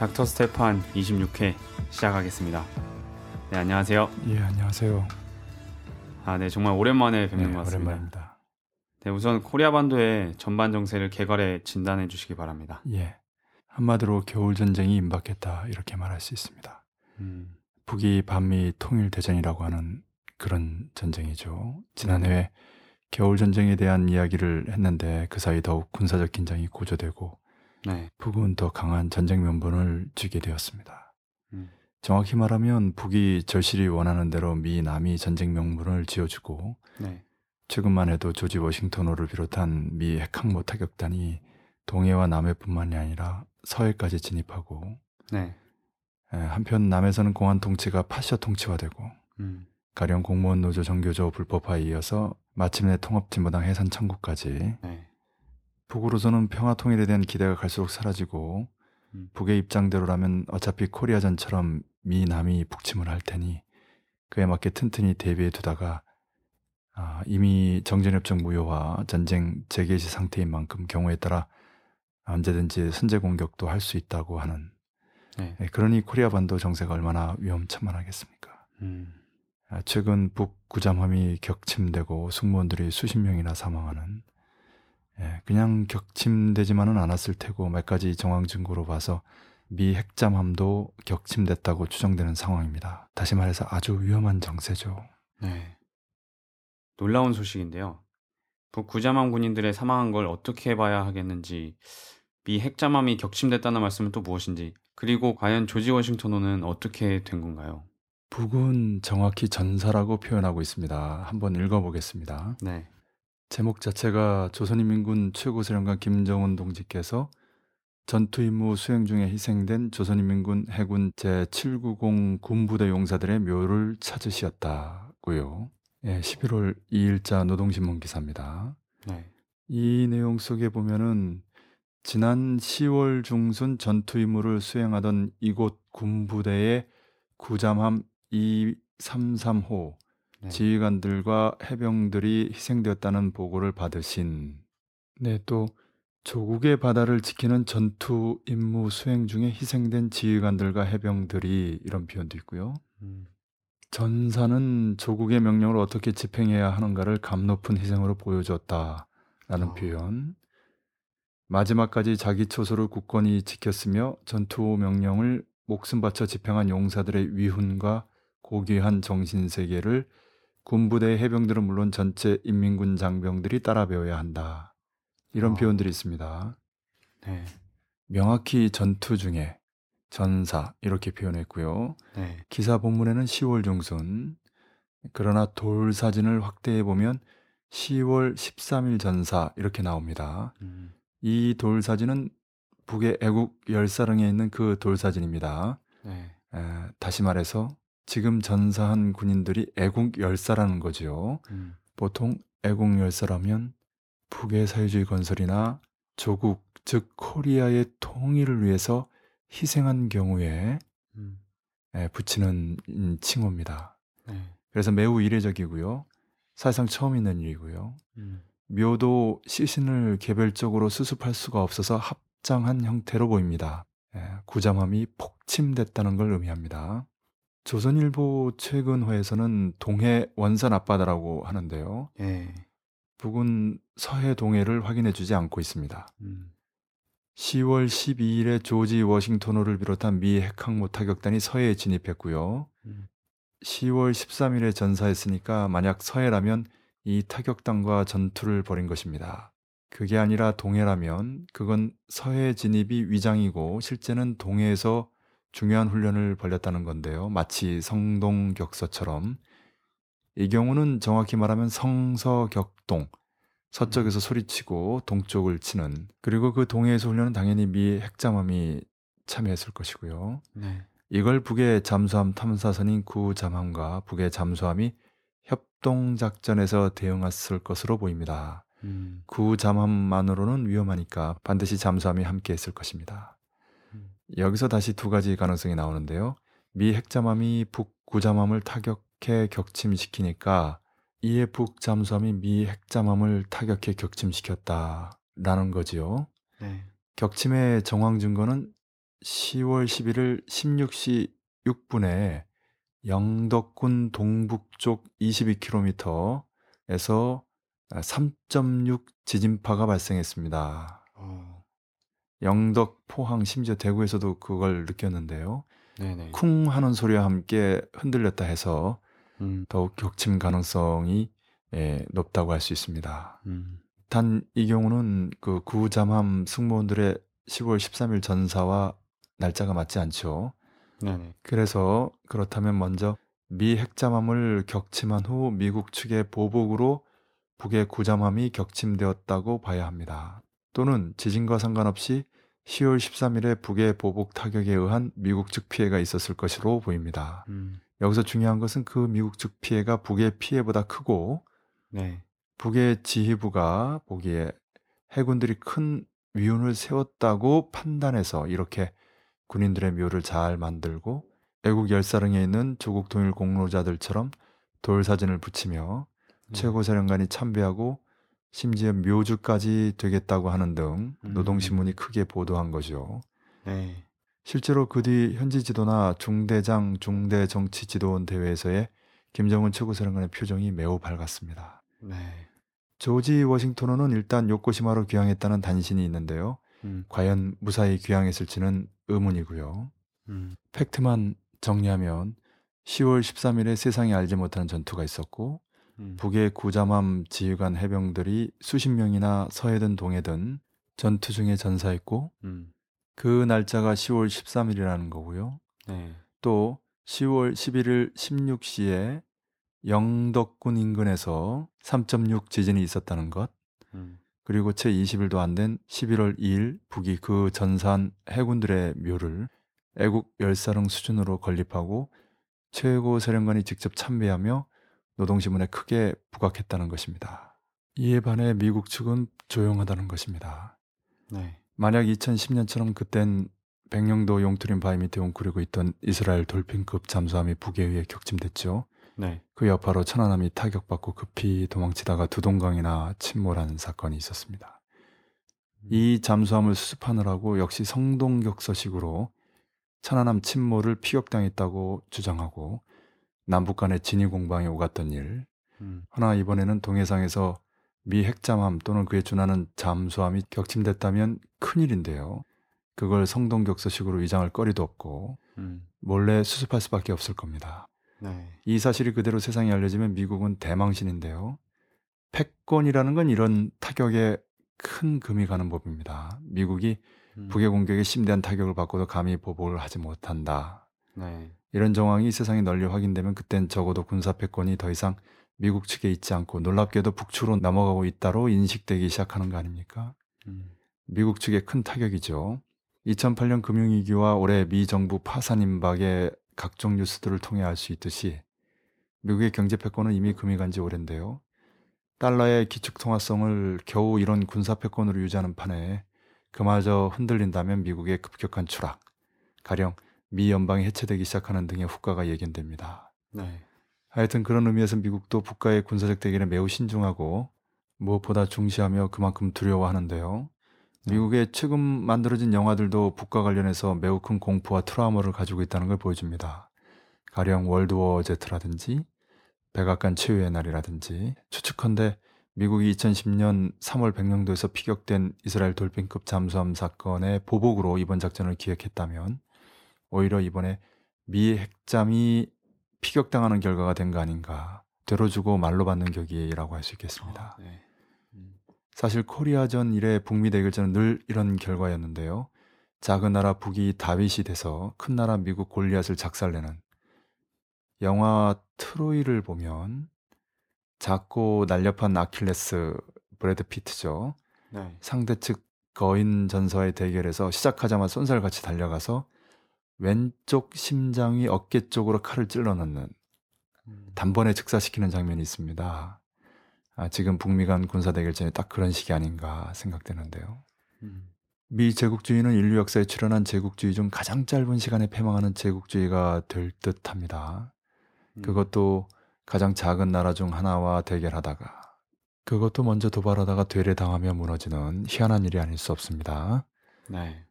네, 닥터 스테판 26회 시작하겠습니다. 네, 안녕하세요. 예, 안녕하세요. 아, 네, 정말 오랜만에 뵙는 네, 것 같습니다. 오랜만입니다. 네, 우선 코리아 반도의 전반 정세를 개괄해 진단해 주시기 바랍니다. 예. 한마디로 겨울 전쟁이 임박했다 이렇게 말할 수 있습니다. 음, 북이 반미 통일 대전이라고 하는 그런 전쟁이죠. 지난해 겨울 전쟁에 대한 이야기를 했는데 그 사이 더욱 군사적 긴장이 고조되고 네, 북은 더 강한 전쟁 면본을 쥐게 되었습니다. 음, 정확히 말하면 북이 절실히 원하는 대로 미 남이 전쟁 명분을 지어주고 네, 최근만 해도 조지 워싱턴호를 비롯한 미 핵항모 타격단이 동해와 남해뿐만이 아니라 서해까지 진입하고 네, 에, 한편 남해서는 공안 통치가 파쇼 통치화되고 음, 가령 공무원 노조 정교조 불법화에 이어서 마침내 통합진보당 해산 청구까지 네, 북으로서는 평화 통일에 대한 기대가 갈수록 사라지고 음. 북의 입장대로라면 어차피 코리아전처럼 미 남이 북침을 할 테니 그에 맞게 튼튼히 대비해 두다가 아, 이미 정전협정 무효와 전쟁 재개시 상태인 만큼 경우에 따라 언제든지 선제 공격도 할 수 있다고 하는 네, 예, 그러니 코리아 반도 정세가 얼마나 위험천만하겠습니까? 음, 아, 최근 북 구잠함이 격침되고 승무원들이 수십 명이나 사망하는 예, 그냥 격침되지만은 않았을 테고 몇 가지 정황 증거로 봐서 미 핵잠함도 격침됐다고 추정되는 상황입니다. 다시 말해서 아주 위험한 정세죠. 네. 놀라운 소식인데요. 북 구자만 군인들의 사망한 걸 어떻게 봐야 하겠는지, 미 핵잠함이 격침됐다는 말씀은 또 무엇인지, 그리고 과연 조지 워싱턴호는 어떻게 된 건가요? 북은 정확히 전사라고 표현하고 있습니다. 한번 읽어보겠습니다. 네, 제목 자체가 조선인민군 최고사령관 김정은 동지께서 전투 임무 수행 중에 희생된 조선인민군 해군 제790 군부대 용사들의 묘를 찾으시었다고요. 예, 11월 2일자 노동신문 기사입니다. 네, 이 내용 속에 보면은 지난 10월 중순 전투 임무를 수행하던 이곳 군부대의 구잠함 233호 네. 지휘관들과 해병들이 희생되었다는 보고를 받으신 네, 또 조국의 바다를 지키는 전투 임무 수행 중에 희생된 지휘관들과 해병들이 이런 표현도 있고요. 음, 전사는 조국의 명령을 어떻게 집행해야 하는가를 감 높은 희생으로 보여줬다라는 어. 표현. 마지막까지 자기 초소를 굳건히 지켰으며 전투 명령을 목숨 바쳐 집행한 용사들의 위훈과 고귀한 정신 세계를 군부대 해병들은 물론 전체 인민군 장병들이 따라 배워야 한다. 이런 어. 표현들이 있습니다. 네, 명확히 전투 중에 전사 이렇게 표현했고요. 네, 기사 본문에는 10월 중순 그러나 돌 사진을 확대해 보면 10월 13일 전사 이렇게 나옵니다. 음, 이 돌 사진은 북의 애국 열사릉에 있는 그 돌 사진입니다. 네, 에, 다시 말해서 지금 전사한 군인들이 애국 열사라는 거지요. 음, 보통 애국 열사라면 북의 사회주의 건설이나 조국 즉 코리아의 통일을 위해서 희생한 경우에 음, 에, 붙이는 음, 칭호입니다. 네, 그래서 매우 이례적이고요. 사실상 처음 있는 일이고요. 음, 묘도 시신을 개별적으로 수습할 수가 없어서 합장한 형태로 보입니다. 예, 구잠함이 폭침됐다는 걸 의미합니다. 조선일보 최근호에서는 동해 원산 앞바다라고 하는데요. 예, 북은 서해 동해를 확인해 주지 않고 있습니다. 음, 10월 12일에 조지 워싱턴호를 비롯한 미 핵항모 타격단이 서해에 진입했고요. 음, 10월 13일에 전사했으니까 만약 서해라면 이 타격단과 전투를 벌인 것입니다. 그게 아니라 동해라면 그건 서해 진입이 위장이고 실제는 동해에서 중요한 훈련을 벌였다는 건데요. 마치 성동격서처럼 이 경우는 정확히 말하면 성서격동 서쪽에서 소리치고 동쪽을 치는 그리고 그 동해에서 훈련은 당연히 미 핵잠함이 참여했을 것이고요. 네, 이걸 북의 잠수함 탐사선인 구잠함과 북의 잠수함이 협동작전에서 대응했을 것으로 보입니다. 음, 구잠함만으로는 위험하니까 반드시 잠수함이 함께 했을 것입니다. 음. 여기서 다시 두 가지 가능성이 나오는데요. 미 핵잠함이 북 구잠함을 타격해 격침시키니까 이에 북 잠수함이 미 핵잠함을 타격해 격침시켰다라는 거지요. 네, 격침의 정황 증거는 10월 11일 16시 6분에 영덕군 동북쪽 22km에서 3.6 지진파가 발생했습니다. 어. 영덕, 포항, 심지어 대구에서도 그걸 느꼈는데요. 네네. 쿵 하는 소리와 함께 흔들렸다 해서 음. 더욱 격침 가능성이 예, 높다고 할 수 있습니다. 음. 단 이 경우는 그 구잠함 승무원들의 10월 13일 전사와 날짜가 맞지 않죠. 네네. 그래서 그렇다면 먼저 미 핵잠함을 격침한 후 미국 측의 보복으로 북의 구잠함이 격침되었다고 봐야 합니다. 또는 지진과 상관없이 10월 13일에 북의 보복 타격에 의한 미국 측 피해가 있었을 것으로 보입니다. 음. 여기서 중요한 것은 그 미국 측 피해가 북의 피해보다 크고 네. 북의 지휘부가 보기에 해군들이 큰 위운을 세웠다고 판단해서 이렇게 군인들의 묘를 잘 만들고 애국 열사릉에 있는 조국 통일 공로자들처럼 돌 사진을 붙이며 네. 최고 사령관이 참배하고 심지어 묘주까지 되겠다고 하는 등 음. 노동신문이 크게 보도한 거죠. 네. 실제로 그 뒤 현지 지도나 중대장 중대 정치 지도원 대회에서의 김정은 최고사령관의 표정이 매우 밝았습니다. 네. 조지 워싱턴은 일단 요코시마로 귀향했다는 단신이 있는데요. 음. 과연 무사히 귀향했을지는 의문이고요. 음. 팩트만 정리하면 10월 13일에 세상이 알지 못하는 전투가 있었고 음. 북의 구잠함 지휘관 해병들이 수십 명이나 서해든 동해든 전투 중에 전사했고 음. 그 날짜가 10월 13일이라는 거고요. 네. 또 10월 11일 16시에 영덕군 인근에서 3.6 지진이 있었다는 것, 음. 그리고 채 20일도 안 된 11월 2일 북이 그 전산 해군들의 묘를 애국 열사릉 수준으로 건립하고 최고 사령관이 직접 참배하며 노동신문에 크게 부각했다는 것입니다. 이에 반해 미국 측은 조용하다는 것입니다. 네. 만약 2010년처럼 그땐 백령도 용투린 바위 밑에 웅크리고 있던 이스라엘 돌핀급 잠수함이 북에 의해 격침됐죠. 네. 그 여파로 천안함이 타격받고 급히 도망치다가 두동강이나 침몰하는 사건이 있었습니다. 이 잠수함을 수습하느라고 역시 성동격서식으로 천안함 침몰을 피격당했다고 주장하고 남북 간의 진위 공방이 오갔던 일. 음. 허나 이번에는 동해상에서 미 핵잠함 또는 그에 준하는 잠수함이 격침됐다면 큰일인데요. 그걸 성동격서식으로 위장할 거리도 없고 음. 몰래 수습할 수밖에 없을 겁니다. 네. 이 사실이 그대로 세상에 알려지면 미국은 대망신인데요. 패권이라는 건 이런 타격에 큰 금이 가는 법입니다. 미국이 음. 북의 공격에 심대한 타격을 받고도 감히 보복을 하지 못한다. 네. 이런 정황이 세상에 널리 확인되면 그땐 적어도 군사 패권이 더 이상 미국 측에 있지 않고 놀랍게도 북측으로 넘어가고 있다로 인식되기 시작하는 거 아닙니까? 음. 미국 측의 큰 타격이죠. 2008년 금융위기와 올해 미 정부 파산 임박의 각종 뉴스들을 통해 알 수 있듯이 미국의 경제 패권은 이미 금이 간 지 오랜데요. 달러의 기축 통화성을 겨우 이런 군사 패권으로 유지하는 판에 그마저 흔들린다면 미국의 급격한 추락, 가령 미 연방이 해체되기 시작하는 등의 후과가 예견됩니다. 네. 하여튼 그런 의미에서 미국도 북과의 군사적 대결에 매우 신중하고 무엇보다 중시하며 그만큼 두려워하는데요. 네. 미국의 최근 만들어진 영화들도 북과 관련해서 매우 큰 공포와 트라우마를 가지고 있다는 걸 보여줍니다. 가령 월드워 Z라든지 백악관 최후의 날이라든지 추측컨대 미국이 2010년 3월 백령도에서 피격된 이스라엘 돌핀급 잠수함 사건의 보복으로 이번 작전을 기획했다면 오히려 이번에 미 핵잠이 피격당하는 결과가 된 거 아닌가 되로 주고 말로 받는 격이라고 할 수 있겠습니다. 아, 네. 음. 사실 코리아전 이래 북미 대결전은 늘 이런 결과였는데요. 작은 나라 북이 다윗이 돼서 큰 나라 미국 골리앗을 작살내는 영화 트로이를 보면 작고 날렵한 아킬레스 브래드 피트죠. 네. 상대 측 거인 전사의 대결에서 시작하자마자 쏜살같이 달려가서 왼쪽 심장위 어깨 쪽으로 칼을 찔러 넣는 음. 단번에 즉사시키는 장면이 있습니다. 아, 지금 북미 간 군사 대결전이 딱 그런 식이 아닌가 생각되는데요. 음. 미 제국주의는 인류 역사에 출현한 제국주의 중 가장 짧은 시간에 패망하는 제국주의가 될 듯합니다. 음. 그것도 가장 작은 나라 중 하나와 대결하다가 그것도 먼저 도발하다가 되레당하며 무너지는 희한한 일이 아닐 수 없습니다. 네.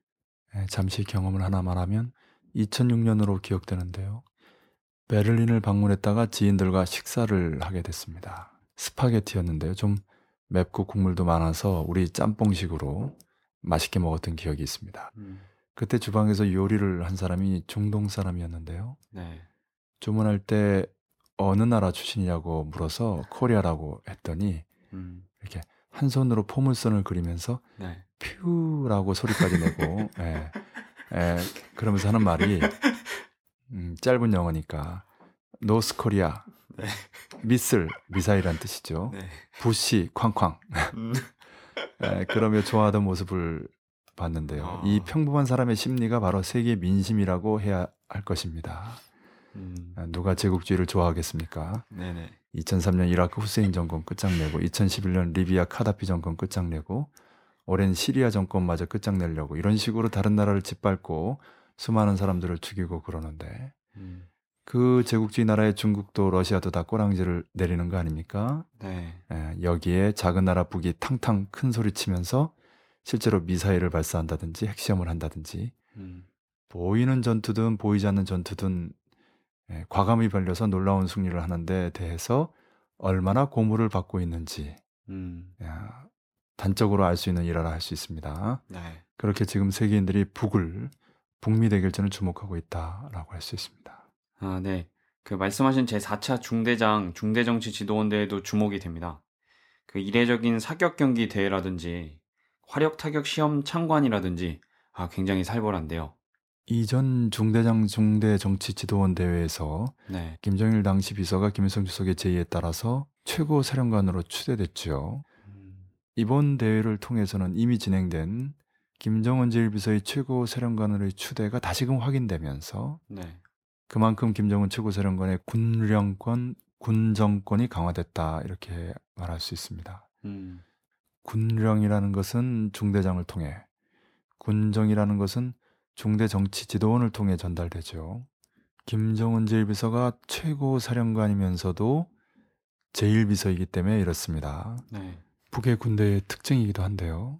예, 잠시 경험을 하나 말하면 2006년으로 기억되는데요. 베를린을 방문했다가 지인들과 식사를 하게 됐습니다. 스파게티였는데요. 좀 맵고 국물도 많아서 우리 짬뽕식으로 맛있게 먹었던 기억이 있습니다. 음. 그때 주방에서 요리를 한 사람이 중동 사람이었는데요. 네. 주문할 때 어느 나라 출신이냐고 물어서 코리아라고 했더니 음. 이렇게 한 손으로 포물선을 그리면서 네. 퓨라고 소리까지 내고 예, 예, 그러면서 하는 말이 음, 짧은 영어니까 North Korea 네. 미슬 미사일이란 뜻이죠. 네. 부시 쾅쾅 음. 예, 그러며 좋아하던 모습을 봤는데요. 아. 이 평범한 사람의 심리가 바로 세계 민심이라고 해야 할 것입니다. 음. 아, 누가 제국주의를 좋아하겠습니까? 네네. 2003년 이라크 후세인 정권 끝장내고 2011년 리비아 카다피 정권 끝장내고 오랜 시리아 정권마저 끝장내려고 이런 식으로 다른 나라를 짓밟고 수많은 사람들을 죽이고 그러는데 음. 그 제국주의 나라의 중국도 러시아도 다 꼬랑지를 내리는 거 아닙니까? 네. 예, 여기에 작은 나라 북이 탕탕 큰 소리 치면서 실제로 미사일을 발사한다든지 핵시험을 한다든지 음. 보이는 전투든 보이지 않는 전투든 예, 과감히 벌려서 놀라운 승리를 하는데 대해서 얼마나 고무를 받고 있는지 음. 야, 단적으로 알 수 있는 일화라 할 수 있습니다. 네. 그렇게 지금 세계인들이 북을 북미 대결전을 주목하고 있다라고 할 수 있습니다. 아, 네. 그 말씀하신 제4차 중대장 중대정치 지도원 대회도 주목이 됩니다. 그 이례적인 사격 경기 대회라든지 화력 타격 시험 참관이라든지 아, 굉장히 살벌한데요. 이전 중대장 중대 정치 지도원 대회에서 네. 김정일 당시 비서가 김일성 주석의 제의에 따라서 최고 사령관으로 추대됐죠. 음. 이번 대회를 통해서는 이미 진행된 김정은 제1비서의 최고 사령관으로의 추대가 다시금 확인되면서 네. 그만큼 김정은 최고사령관의 군령권, 군정권이 강화됐다 이렇게 말할 수 있습니다. 음. 군령이라는 것은 중대장을 통해, 군정이라는 것은 중대 정치 지도원을 통해 전달되죠. 김정은 제1비서가 최고 사령관이면서도 제1비서이기 때문에 이렇습니다. 네. 북의 군대의 특징이기도 한데요.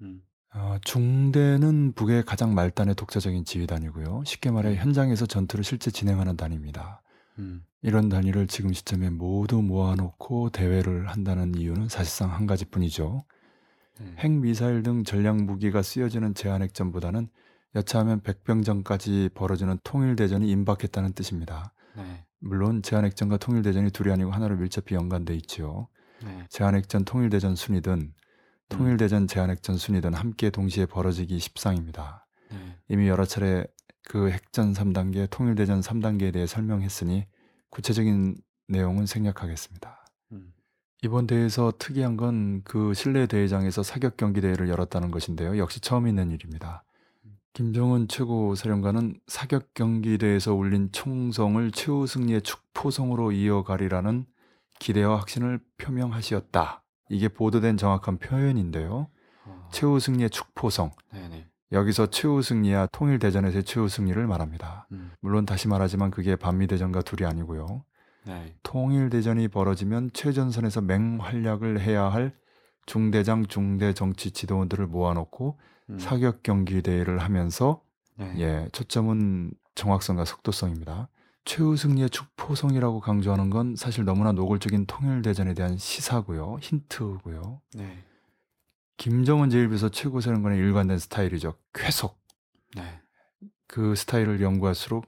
음. 어, 중대는 북의 가장 말단의 독자적인 지휘단이고요. 쉽게 말해 현장에서 전투를 실제 진행하는 단위입니다. 음. 이런 단위를 지금 시점에 모두 모아놓고 대회를 한다는 이유는 사실상 한 가지뿐이죠. 네. 핵미사일 등 전략 무기가 쓰여지는 제한핵전보다는 여차하면 백병전까지 벌어지는 통일대전이 임박했다는 뜻입니다. 네. 물론 제한핵전과 통일대전이 둘이 아니고 하나로 밀접히 연관돼 있지요. 네. 제한핵전 통일대전 순위든 통일대전 제한핵전 순위든 함께 동시에 벌어지기 십상입니다. 네. 이미 여러 차례 그 핵전 3단계, 통일대전 3단계에 대해 설명했으니 구체적인 내용은 생략하겠습니다. 음. 이번 대회에서 특이한 건 그 실내 대회장에서 사격 경기 대회를 열었다는 것인데요. 역시 처음 있는 일입니다. 김정은 최고 사령관은 사격 경기 대회에서 울린 총성을 최후 승리의 축포성으로 이어가리라는 기대와 확신을 표명하시었다. 이게 보도된 정확한 표현인데요. 어. 최후 승리의 축포성. 네네. 여기서 최후 승리야 통일 대전에서의 최후 승리를 말합니다. 음. 물론 다시 말하지만 그게 반미 대전과 둘이 아니고요. 네. 통일 대전이 벌어지면 최전선에서 맹활약을 해야 할 중대장 중대 정치 지도원들을 모아놓고 음. 사격 경기 대회를 하면서 네. 예 초점은 정확성과 속도성입니다. 최후 승리의 축포성이라고 강조하는 건 사실 너무나 노골적인 통일 대전에 대한 시사고요, 힌트고요. 네. 김정은 제1비서 최고사령관의 일관된 스타일이죠. 쾌속. 네. 그 스타일을 연구할수록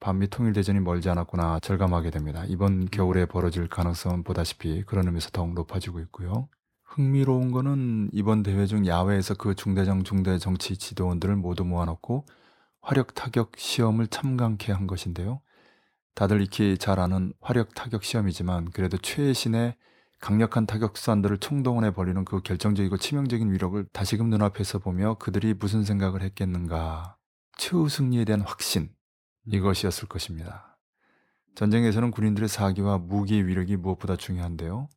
반미 통일 대전이 멀지 않았구나 절감하게 됩니다. 이번 겨울에 벌어질 가능성은 보다시피 그런 의미에서 더욱 높아지고 있고요. 흥미로운 거는 이번 대회 중 야외에서 그 중대장 중대 정치 지도원들을 모두 모아놓고 화력 타격 시험을 참관케 한 것인데요. 다들 익히 잘 아는 화력 타격 시험이지만 그래도 최신의 강력한 타격 수단들을 총동원해 버리는 그 결정적이고 치명적인 위력을 다시금 눈앞에서 보며 그들이 무슨 생각을 했겠는가. 최후 승리에 대한 확신, 이것이었을 것입니다. 전쟁에서는 군인들의 사기와 무기의 위력이 무엇보다 중요한데요.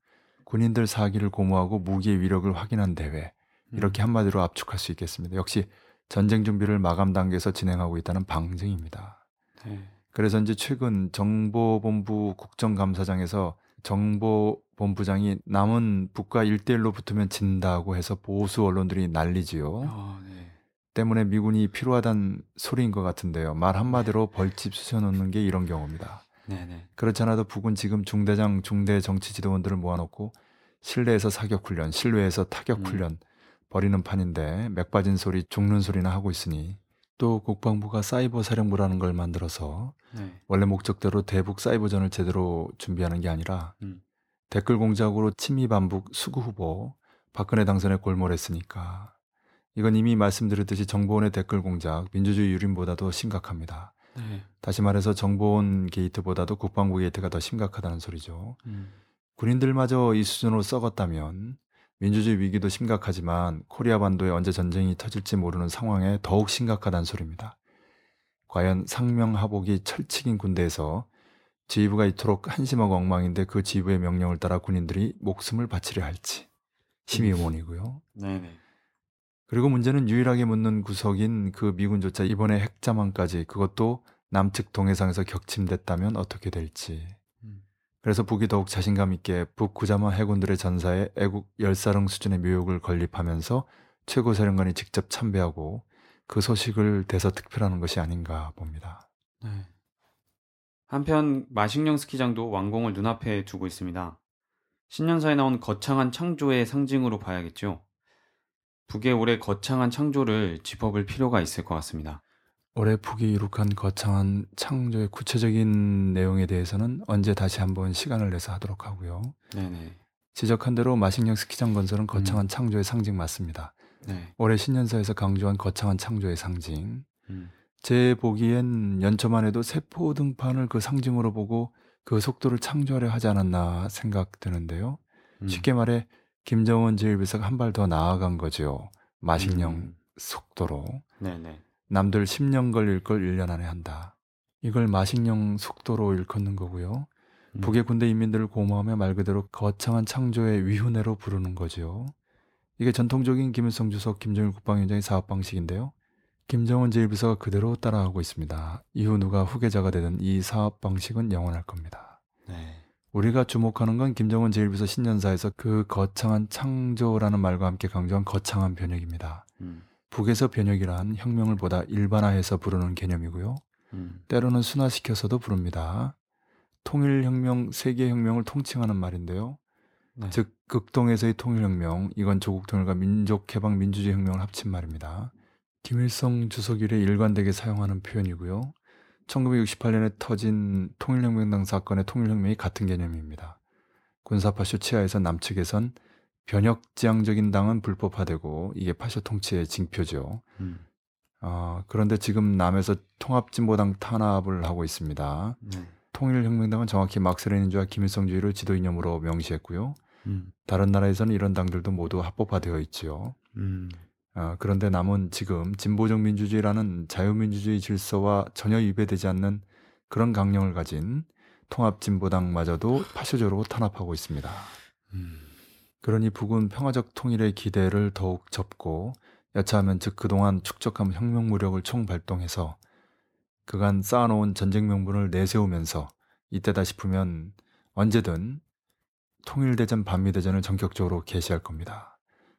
군인들 사기를 고무하고 무기의 위력을 확인한 대회, 이렇게 한마디로 압축할 수 있겠습니다. 역시 전쟁 준비를 마감 단계에서 진행하고 있다는 방증입니다. 네. 그래서 이제 최근 정보본부 국정감사장에서 정보본부장이 남은 북과 일대일로 붙으면 진다고 해서 보수 언론들이 난리지요. 아, 네. 때문에 미군이 필요하단 소리인 것 같은데요. 말 한마디로 벌집 쑤셔놓는 게 이런 경우입니다. 네네. 그렇지 않아도 북은 지금 중대장, 중대 정치 지도원들을 모아놓고 실내에서 사격 훈련, 실외에서 타격 음. 훈련 벌이는 판인데 맥 빠진 소리, 죽는 소리나 하고 있으니 또 국방부가 사이버 사령부라는 걸 만들어서 네. 원래 목적대로 대북 사이버전을 제대로 준비하는 게 아니라 음. 댓글 공작으로 친미 반북 수구 후보 박근혜 당선에 골몰했으니까 이건 이미 말씀드렸듯이 정보원의 댓글 공작 민주주의 유린보다도 심각합니다. 네. 다시 말해서 정보원 게이트보다도 국방부 게이트가 더 심각하다는 소리죠. 음. 군인들마저 이 수준으로 썩었다면 민주주의 위기도 심각하지만 코리아 반도에 언제 전쟁이 터질지 모르는 상황에 더욱 심각하다는 소리입니다. 과연 상명하복이 철칙인 군대에서 지휘부가 이토록 한심하고 엉망인데 그 지휘부의 명령을 따라 군인들이 목숨을 바치려 할지 심히 의문이고요. 네네. 그리고 문제는 유일하게 묻는 구석인 그 미군조차 이번에 핵자만까지 그것도 남측 동해상에서 격침됐다면 어떻게 될지. 음. 그래서 북이 더욱 자신감 있게 북구자마 해군들의 전사에 애국 열사령 수준의 묘욕을 건립하면서 최고사령관이 직접 참배하고 그 소식을 대서특필하는 것이 아닌가 봅니다. 네. 한편 마식령 스키장도 완공을 눈앞에 두고 있습니다. 신년사에 나온 거창한 창조의 상징으로 봐야겠죠. 북의 올해 거창한 창조를 짚어볼 필요가 있을 것 같습니다. 올해 북이 이룩한 거창한 창조의 구체적인 내용에 대해서는 언제 다시 한번 시간을 내서 하도록 하고요. 네네. 지적한 대로 마식령 스키장 건설은 거창한 창조의 상징 맞습니다. 네. 올해 신년사에서 강조한 거창한 창조의 상징. 음. 제 보기엔 연초만 해도 세포 등판을 그 상징으로 보고 그 속도를 창조하려 하지 않았나 생각되는데요. 음. 쉽게 말해 김정은 제1비서가 한 발 더 나아간 거죠. 마식령 음. 속도로. 네네. 남들 10년 걸릴 걸 1년 안에 한다. 이걸 마식령 속도로 일컫는 거고요. 음. 북의 군대 인민들을 고마우며 말 그대로 거창한 창조의 위훈회로 부르는 거죠. 이게 전통적인 김일성 주석, 김정일 국방위원장의 사업 방식인데요. 김정은 제1비서가 그대로 따라하고 있습니다. 이후 누가 후계자가 되든 이 사업 방식은 영원할 겁니다. 네. 우리가 주목하는 건 김정은 제1비서 신년사에서 그 거창한 창조라는 말과 함께 강조한 거창한 변혁입니다. 음. 북에서 변혁이란 혁명을 보다 일반화해서 부르는 개념이고요. 음. 때로는 순화시켜서도 부릅니다. 통일혁명, 세계혁명을 통칭하는 말인데요. 네. 즉 극동에서의 통일혁명, 이건 조국 통일과 민족해방 민주주의 혁명을 합친 말입니다. 김일성 주석 이래 일관되게 사용하는 표현이고요. 1968년에 터진 통일혁명당 사건의 통일혁명이 같은 개념입니다. 군사파쇼 치하에서 남측에선 변혁지향적인 당은 불법화되고 이게 파쇼 통치의 징표죠. 음. 어, 그런데 지금 남에서 통합진보당 탄압을 하고 있습니다. 네. 통일혁명당은 정확히 막스레닌주와 김일성주의를 지도 이념으로 명시했고요. 음. 다른 나라에서는 이런 당들도 모두 합법화되어 있지요. 음. 어, 그런데 남은 지금 진보적 민주주의라는 자유민주주의 질서와 전혀 위배되지 않는 그런 강령을 가진 통합진보당마저도 파쇼적으로 탄압하고 있습니다. 음. 그러니 북은 평화적 통일의 기대를 더욱 접고 여차하면 즉 그동안 축적한 혁명 무력을 총발동해서 그간 쌓아놓은 전쟁 명분을 내세우면서 이때다 싶으면 언제든 통일대전 반미대전을 전격적으로 개시할 겁니다.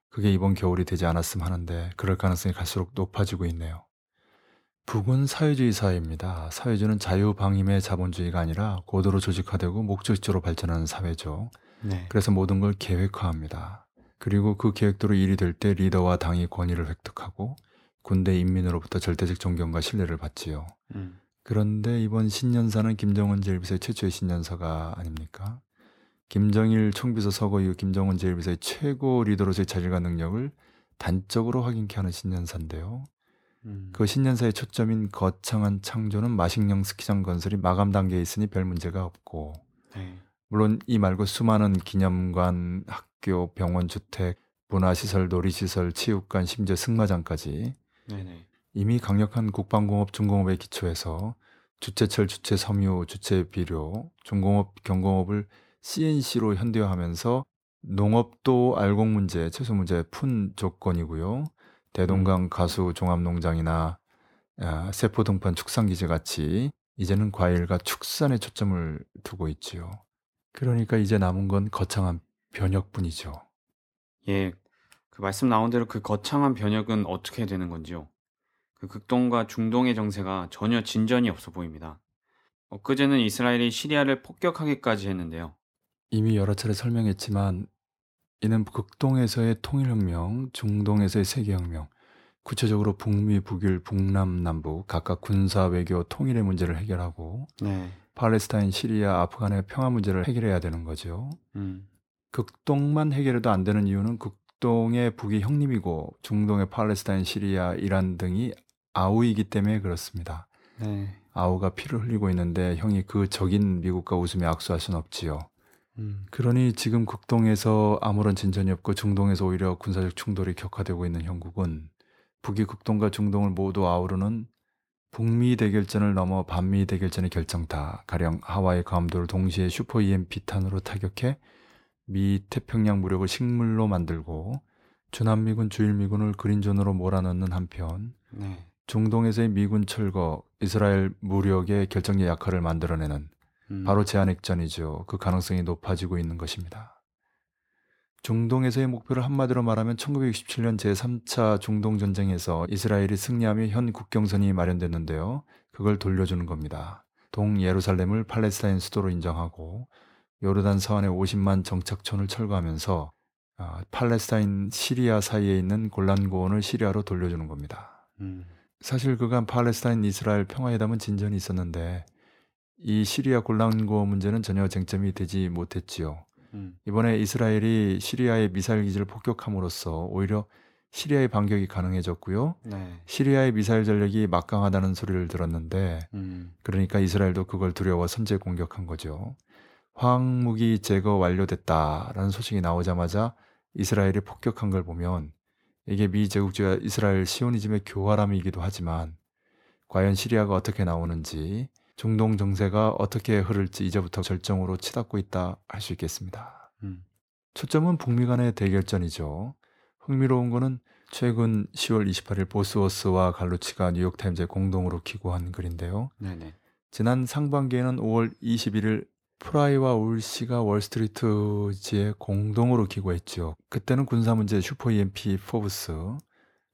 그게 이번 겨울이 되지 않았으면 하는데 그럴 가능성이 갈수록 높아지고 있네요. 북은 사회주의 사회입니다. 사회주의는 자유방임의 자본주의가 아니라 고도로 조직화되고 목적적으로 발전하는 사회죠. 네. 그래서 모든 걸 계획화합니다. 그리고 그 계획대로 일이 될 때 리더와 당이 권위를 획득하고 군대 인민으로부터 절대적 존경과 신뢰를 받지요. 음. 그런데 이번 신년사는 김정은 제1비서의 최초의 신년사가 아닙니까? 김정일 총비서 서거 이후 김정은 제1비서의 최고 리더로서의 자질과 능력을 단적으로 확인케 하는 신년사인데요. 음. 그 신년사의 초점인 거창한 창조는 마식령 스키장 건설이 마감 단계에 있으니 별 문제가 없고 네. 물론 이 말고 수많은 기념관, 학교, 병원, 주택, 문화시설, 놀이시설, 체육관, 심지어 승마장까지 네네. 이미 강력한 국방공업, 중공업에 기초해서 주체철, 주체섬유, 주체비료, 중공업, 경공업을 CNC로 현대화하면서 농업도 알곡 문제, 채소 문제 푼 조건이고요. 대동강 가수 종합농장이나 아, 세포 등판 축산기지 같이 이제는 과일과 축산에 초점을 두고 있지요. 그러니까 이제 남은 건 거창한 변혁뿐이죠. 예. 그 말씀 나온 대로 그 거창한 변혁은 어떻게 되는 건지요? 그 극동과 중동의 정세가 전혀 진전이 없어 보입니다. 엊그제는 이스라엘이 시리아를 폭격하기까지 했는데요. 이미 여러 차례 설명했지만 이는 극동에서의 통일혁명, 중동에서의 세계혁명, 구체적으로 북미, 북일, 북남, 남북 각각 군사, 외교, 통일의 문제를 해결하고 네. 팔레스타인, 시리아, 아프간의 평화 문제를 해결해야 되는 거죠. 음. 극동만 해결해도 안 되는 이유는 극동의 북이 형님이고 중동의 팔레스타인, 시리아, 이란 등이 아우이기 때문에 그렇습니다. 네. 아우가 피를 흘리고 있는데 형이 그 적인 미국과 웃으며 악수할 수는 없지요. 음. 그러니 지금 극동에서 아무런 진전이 없고 중동에서 오히려 군사적 충돌이 격화되고 있는 형국은 북이 극동과 중동을 모두 아우르는 북미 대결전을 넘어 반미 대결전의 결정타, 가령 하와이 감도를 동시에 슈퍼 EMP 탄으로 타격해 미 태평양 무력을 식물로 만들고 주남미군 주일미군을 그린존으로 몰아넣는 한편 네. 중동에서의 미군 철거, 이스라엘 무력의 결정적 역할을 만들어내는 음. 바로 제한핵전이죠. 그 가능성이 높아지고 있는 것입니다. 중동에서의 목표를 한마디로 말하면 1967년 제3차 중동 전쟁에서 이스라엘이 승리하며 현 국경선이 마련됐는데요. 그걸 돌려주는 겁니다. 동 예루살렘을 팔레스타인 수도로 인정하고 요르단 서안에 50만 정착촌을 철거하면서 아, 팔레스타인 시리아 사이에 있는 골란 고원을 시리아로 돌려주는 겁니다. 음. 사실 그간 팔레스타인 이스라엘 평화회담은 진전이 있었는데 이 시리아 골란 고원 문제는 전혀 쟁점이 되지 못했지요. 음. 이번에 이스라엘이 시리아의 미사일 기지를 폭격함으로써 오히려 시리아의 반격이 가능해졌고요. 네. 시리아의 미사일 전력이 막강하다는 소리를 들었는데 음. 그러니까 이스라엘도 그걸 두려워 선제 공격한 거죠. 화학무기 제거 완료됐다라는 소식이 나오자마자 이스라엘이 폭격한 걸 보면 이게 미 제국주의와 이스라엘 시오니즘의 교활함이기도 하지만 과연 시리아가 어떻게 나오는지 중동 정세가 어떻게 흐를지 이제부터 절정으로 치닫고 있다 할 수 있겠습니다. 음. 초점은 북미 간의 대결전이죠. 흥미로운 거는 최근 10월 28일 보스워스와 갈루치가 뉴욕타임즈에 공동으로 기고한 글인데요. 네네. 지난 상반기에는 5월 21일 프라이와 울시가 월스트리트지에 공동으로 기고했죠. 그때는 군사 문제 슈퍼 EMP 포브스,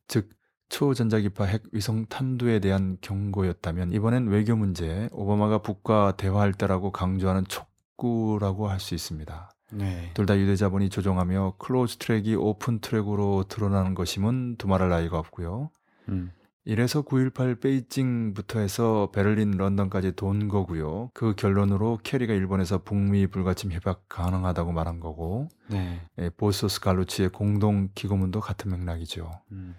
즉 초전자기파 핵 위성 탄두에 대한 경고였다면 이번엔 외교 문제, 오바마가 북과 대화할 때라고 강조하는 촉구라고 할 수 있습니다. 네. 둘다 유대 자본이 조종하며 close track이 open track으로 드러나는 것임은 두말할 나위가 없고요. 음. 이래서 9.18 베이징부터 해서 베를린, 런던까지 돈 거고요. 그 결론으로 케리가 일본에서 북미 불가침 협약 가능하다고 말한 거고, 네. 예, 보즈워스 갈루치의 공동 기고문도 같은 맥락이죠. 음.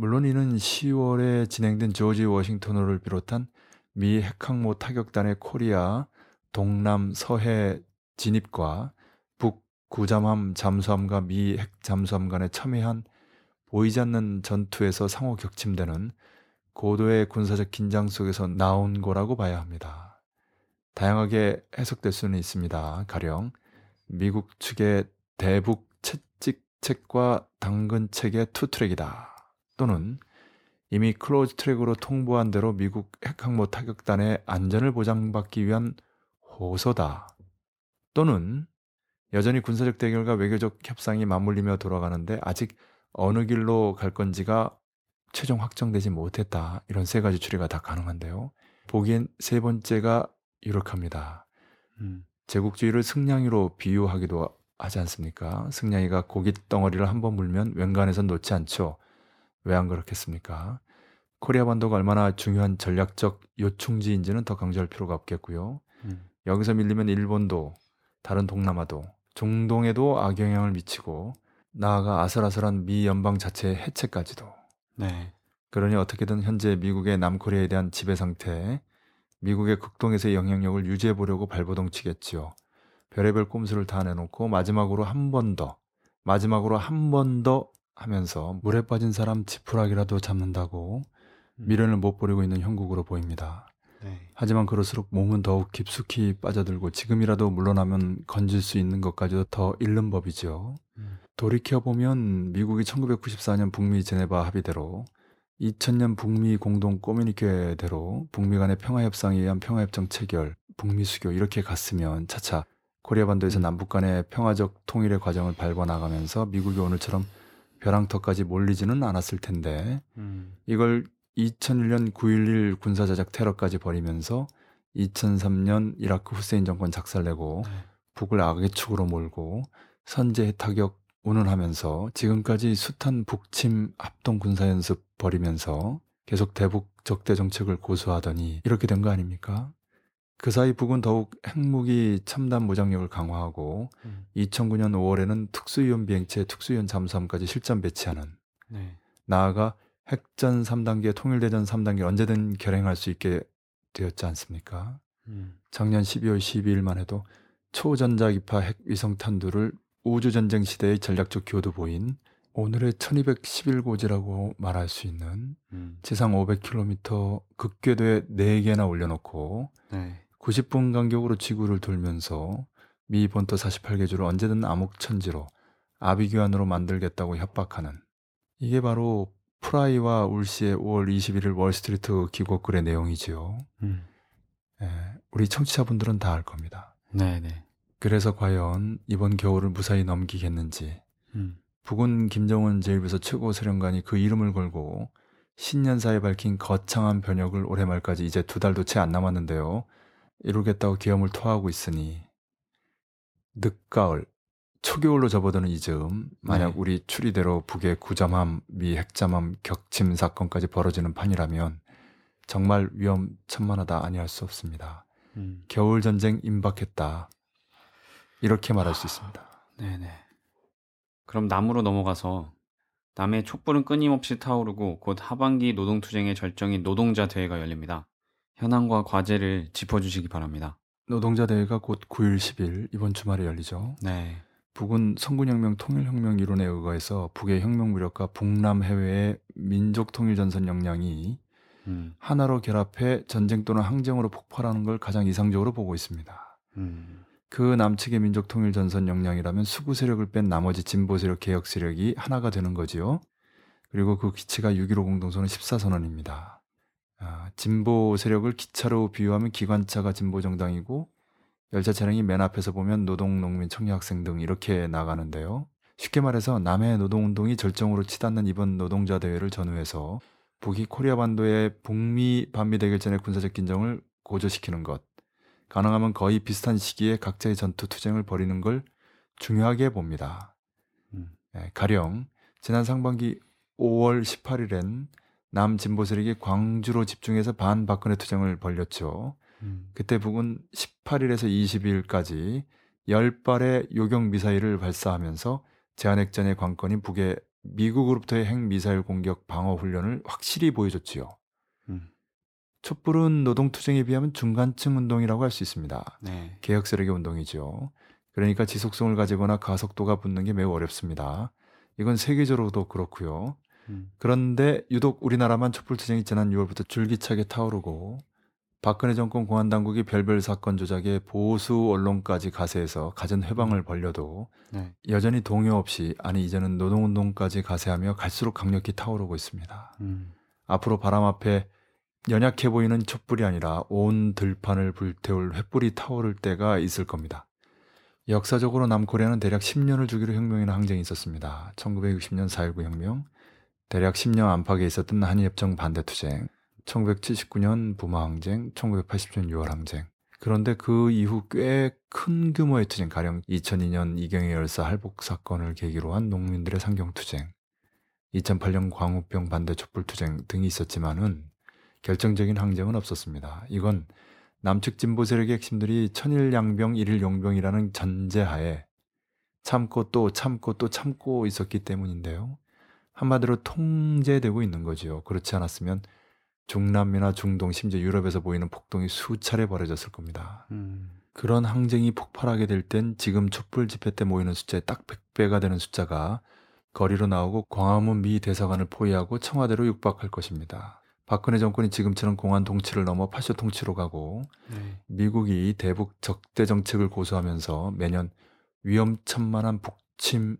물론 이는 10월에 진행된 조지 워싱턴호를 비롯한 미 핵항모 타격단의 코리아, 동남, 서해 진입과 북 구잠함 잠수함과 미 핵 잠수함 간에 첨예한 보이지 않는 전투에서 상호 격침되는 고도의 군사적 긴장 속에서 나온 거라고 봐야 합니다. 다양하게 해석될 수는 있습니다. 가령 미국 측의 대북 채찍책과 당근책의 two track이다. 또는 이미 close track으로 통보한 대로 미국 핵항모 타격단의 안전을 보장받기 위한 호소다. 또는 여전히 군사적 대결과 외교적 협상이 맞물리며 돌아가는데 아직 어느 길로 갈 건지가 최종 확정되지 못했다. 이런 세 가지 추리가 다 가능한데요. 보기엔 세 번째가 유력합니다. 음. 제국주의를 승냥이로 비유하기도 하지 않습니까? 승냥이가 고기 덩어리를 한번 물면 웬간해선 놓지 않죠. 왜 안 그렇겠습니까? 코리아 반도가 얼마나 중요한 전략적 요충지인지는 더 강조할 필요가 없겠고요. 음. 여기서 밀리면 일본도 다른 동남아도 중동에도 악영향을 미치고 나아가 아슬아슬한 미 연방 자체의 해체까지도. 네. 그러니 어떻게든 현재 미국의 남코리아에 대한 지배 상태, 미국의 극동에서의 영향력을 유지해 보려고 발버둥 치겠지요. 별의별 꼼수를 다 내놓고 마지막으로 한 번 더, 마지막으로 한 번 더 하면서 물에 빠진 사람 지푸라기라도 잡는다고 음. 미련을 못 버리고 있는 형국으로 보입니다. 네. 하지만 그럴수록 몸은 더욱 깊숙이 빠져들고 지금이라도 물러나면 건질 수 있는 것까지도 더 잃는 법이죠. 음. 돌이켜보면 미국이 1994년 북미 제네바 합의대로 2000년 북미 공동 꼬미니케대로 북미 간의 평화협상에 의한 평화협정 체결, 북미 수교 이렇게 갔으면 차차 코리아 반도에서 음. 남북 간의 평화적 통일의 과정을 밟아 나가면서 미국이 오늘처럼 벼랑터까지 몰리지는 않았을 텐데 음. 이걸 2001년 9.11 군사자작 테러까지 벌이면서 2003년 이라크 후세인 정권 작살내고 네. 북을 악의 축으로 몰고 선제 타격 운운하면서 지금까지 숱한 북침 합동 군사연습 벌이면서 계속 대북 적대 정책을 고수하더니 이렇게 된 거 아닙니까? 그 사이 북은 더욱 핵무기 첨단 무장력을 강화하고 음. 2009년 5월에는 특수위원 비행체 특수위원 잠수함까지 실전 배치하는 네. 나아가 핵전 3단계 통일대전 3단계 언제든 결행할 수 있게 되었지 않습니까? 음. 작년 12월 12일만 해도 초전자기파 핵위성 탄두를 우주전쟁 시대의 전략적 교두보인 오늘의 1211고지라고 말할 수 있는 음. 지상 500km 극궤도에 4개나 올려놓고 네. 90분 간격으로 지구를 돌면서 미 본토 48개 주를 언제든 암흑천지로 아비규환으로 만들겠다고 협박하는 이게 바로 프라이와 울시의 5월 21일 월스트리트 기고글의 내용이지요. 음. 예, 우리 청취자분들은 다 알 겁니다. 네, 네. 그래서 과연 이번 겨울을 무사히 넘기겠는지 음. 북은 김정은 제1부서 최고 사령관이 그 이름을 걸고 신년사에 밝힌 거창한 변혁을 올해 말까지 이제 두 달도 채 안 남았는데요. 이루겠다고 기염을 토하고 있으니 늦가을 초겨울로 접어드는 이 즈음 만약 네. 우리 추리대로 북의 구잠함 미 핵잠함 격침 사건까지 벌어지는 판이라면 정말 위험천만하다 아니할 수 없습니다. 음. 겨울 전쟁 임박했다. 이렇게 말할 수 있습니다. 네네. 그럼 남으로 넘어가서 남의 촛불은 끊임없이 타오르고 곧 하반기 노동투쟁의 절정인 노동자 대회가 열립니다. 현황과 과제를 짚어주시기 바랍니다. 노동자 대회가 곧 9일 10일 이번 주말에 열리죠. 네. 북은 성군혁명 통일혁명 이론에 의거해서 북의 혁명 무력과 북남 해외의 민족 통일 전선 역량이 음. 하나로 결합해 전쟁 또는 항쟁으로 폭발하는 걸 가장 이상적으로 보고 있습니다. 음. 그 남측의 민족 통일 전선 역량이라면 수구 세력을 뺀 나머지 진보 세력, 개혁 세력이 하나가 되는 거지요. 그리고 그 기체가 6.15 공동선언 14선언입니다. 아, 진보 세력을 기차로 비유하면 기관차가 진보 정당이고 열차 차량이 맨 앞에서 보면 노동, 농민, 청년, 학생 등 이렇게 나가는데요. 쉽게 말해서 남해 노동운동이 절정으로 치닫는 이번 노동자 대회를 전후해서 북이 코리아 반도의 북미 반미 대결전의 군사적 긴장을 고조시키는 것, 가능하면 거의 비슷한 시기에 각자의 전투 투쟁을 벌이는 걸 중요하게 봅니다. 음. 예, 가령 지난 상반기 5월 18일엔 남 진보 세력이 광주로 집중해서 반박근혜 투쟁을 벌였죠. 음. 그때 북은 18일에서 22일까지 10발의 요격 미사일을 발사하면서 제한핵전의 관건인 북의 미국으로부터의 핵 미사일 공격 방어 훈련을 확실히 보여줬지요. 음. 촛불은 노동투쟁에 비하면 중간층 운동이라고 할 수 있습니다. 네. 개혁 세력의 운동이죠. 그러니까 지속성을 가지거나 가속도가 붙는 게 매우 어렵습니다. 이건 세계적으로도 그렇고요. 음. 그런데 유독 우리나라만 촛불투쟁이 지난 6월부터 줄기차게 타오르고 박근혜 정권 공안 당국이 별별 사건 조작에 보수 언론까지 가세해서 갖은 회방을 벌려도 네. 여전히 동요 없이 아니 이제는 노동운동까지 가세하며 갈수록 강력히 타오르고 있습니다. 음. 앞으로 바람 앞에 연약해 보이는 촛불이 아니라 온 들판을 불태울 횃불이 타오를 때가 있을 겁니다. 역사적으로 남코리아는 대략 10년을 주기로 혁명이나 항쟁이 있었습니다. 1960년 4.19 혁명, 대략 10년 안팎에 있었던 한일협정 반대 투쟁, 1979년 부마 항쟁, 1980년 6월 항쟁. 그런데 그 이후 꽤 큰 규모의 투쟁, 가령 2002년 이경의 열사 할복 사건을 계기로 한 농민들의 상경 투쟁, 2008년 광우병 반대 촛불 투쟁 등이 있었지만은 결정적인 항쟁은 없었습니다. 이건 남측 진보 세력의 핵심들이 천일 양병 일일 용병이라는 전제하에 참고 또 참고 또 참고 있었기 때문인데요. 한마디로 통제되고 있는 거지요. 그렇지 않았으면 중남미나 중동 심지어 유럽에서 보이는 폭동이 수차례 벌어졌을 겁니다. 음. 그런 항쟁이 폭발하게 될 땐 지금 촛불 집회 때 모이는 숫자의 딱 100배가 되는 숫자가 거리로 나오고 광화문 미 대사관을 포위하고 청와대로 육박할 것입니다. 박근혜 정권이 지금처럼 공안 통치를 넘어 파쇼 통치로 가고 네. 미국이 대북 적대 정책을 고수하면서 매년 위험천만한 북침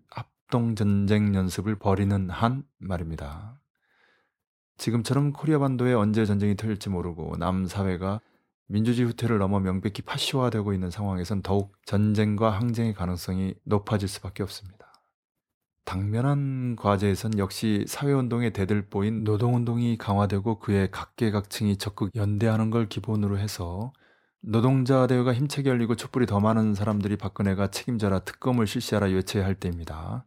합동 전쟁 연습을 벌이는 한 말입니다. 지금처럼 코리아 반도에 언제 전쟁이 터질지 모르고 남 사회가 민주주의 후퇴를 넘어 명백히 파시화되고 있는 상황에선 더욱 전쟁과 항쟁의 가능성이 높아질 수밖에 없습니다. 당면한 과제에선 역시 사회운동의 대들보인 노동운동이 강화되고 그에 각계각층이 적극 연대하는 걸 기본으로 해서 노동자 대우가 힘차게 열리고 촛불이 더 많은 사람들이 박근혜가 책임져라 특검을 실시하라 외쳐야 할 때입니다.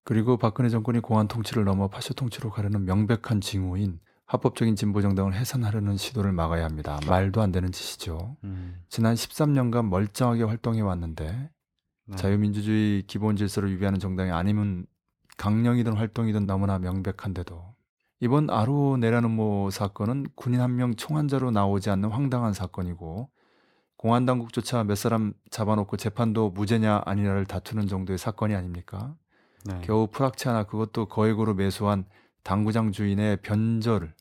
네. 그리고 박근혜 정권이 공안 통치를 넘어 파쇼 통치로 가려는 명백한 징후인 합법적인 진보 정당을 해산하려는 시도를 막아야 합니다. 말도 안 되는 짓이죠. 음. 지난 13년간 멀쩡하게 활동해 왔는데 네. 자유민주주의 기본 질서를 위배하는 정당이 아니면 강령이든 활동이든 너무나 명백한데도 이번 아로 내라는모 사건은 군인 한 명 총환자로 나오지 않는 황당한 사건이고 공안 당국조차 몇 사람 잡아놓고 재판도 무죄냐 아니냐를 다투는 정도의 사건이 아닙니까? 네. 겨우 프락치 하나 그것도 거액으로 매수한 당구장 주인의 변절을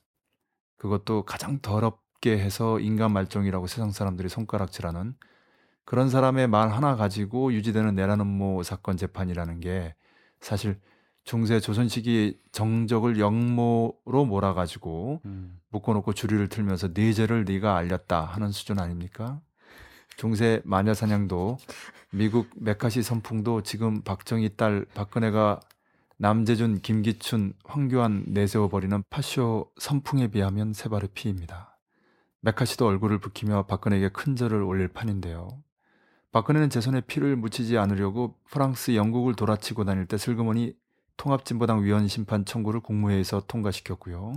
그것도 가장 더럽게 해서 인간 말종이라고 세상 사람들이 손가락질하는 그런 사람의 말 하나 가지고 유지되는 내라는모 사건 재판이라는 게 사실 중세 조선 시기 정적을 영모로 몰아가지고 음. 묶어놓고 주리를 틀면서 네 죄를 네가 알렸다 하는 수준 아닙니까? 중세 마녀 사냥도 미국 메카시 선풍도 지금 박정희 딸 박근혜가 남재준, 김기춘, 황교안 내세워버리는 파쇼 선풍에 비하면 세 발의 피입니다. 메카시도 얼굴을 붉히며 박근혜에게 큰 절을 올릴 판인데요. 박근혜는 제 손에 피를 묻히지 않으려고 프랑스, 영국을 돌아치고 다닐 때 슬그머니 통합진보당 위원 심판 청구를 국무회의에서 통과시켰고요.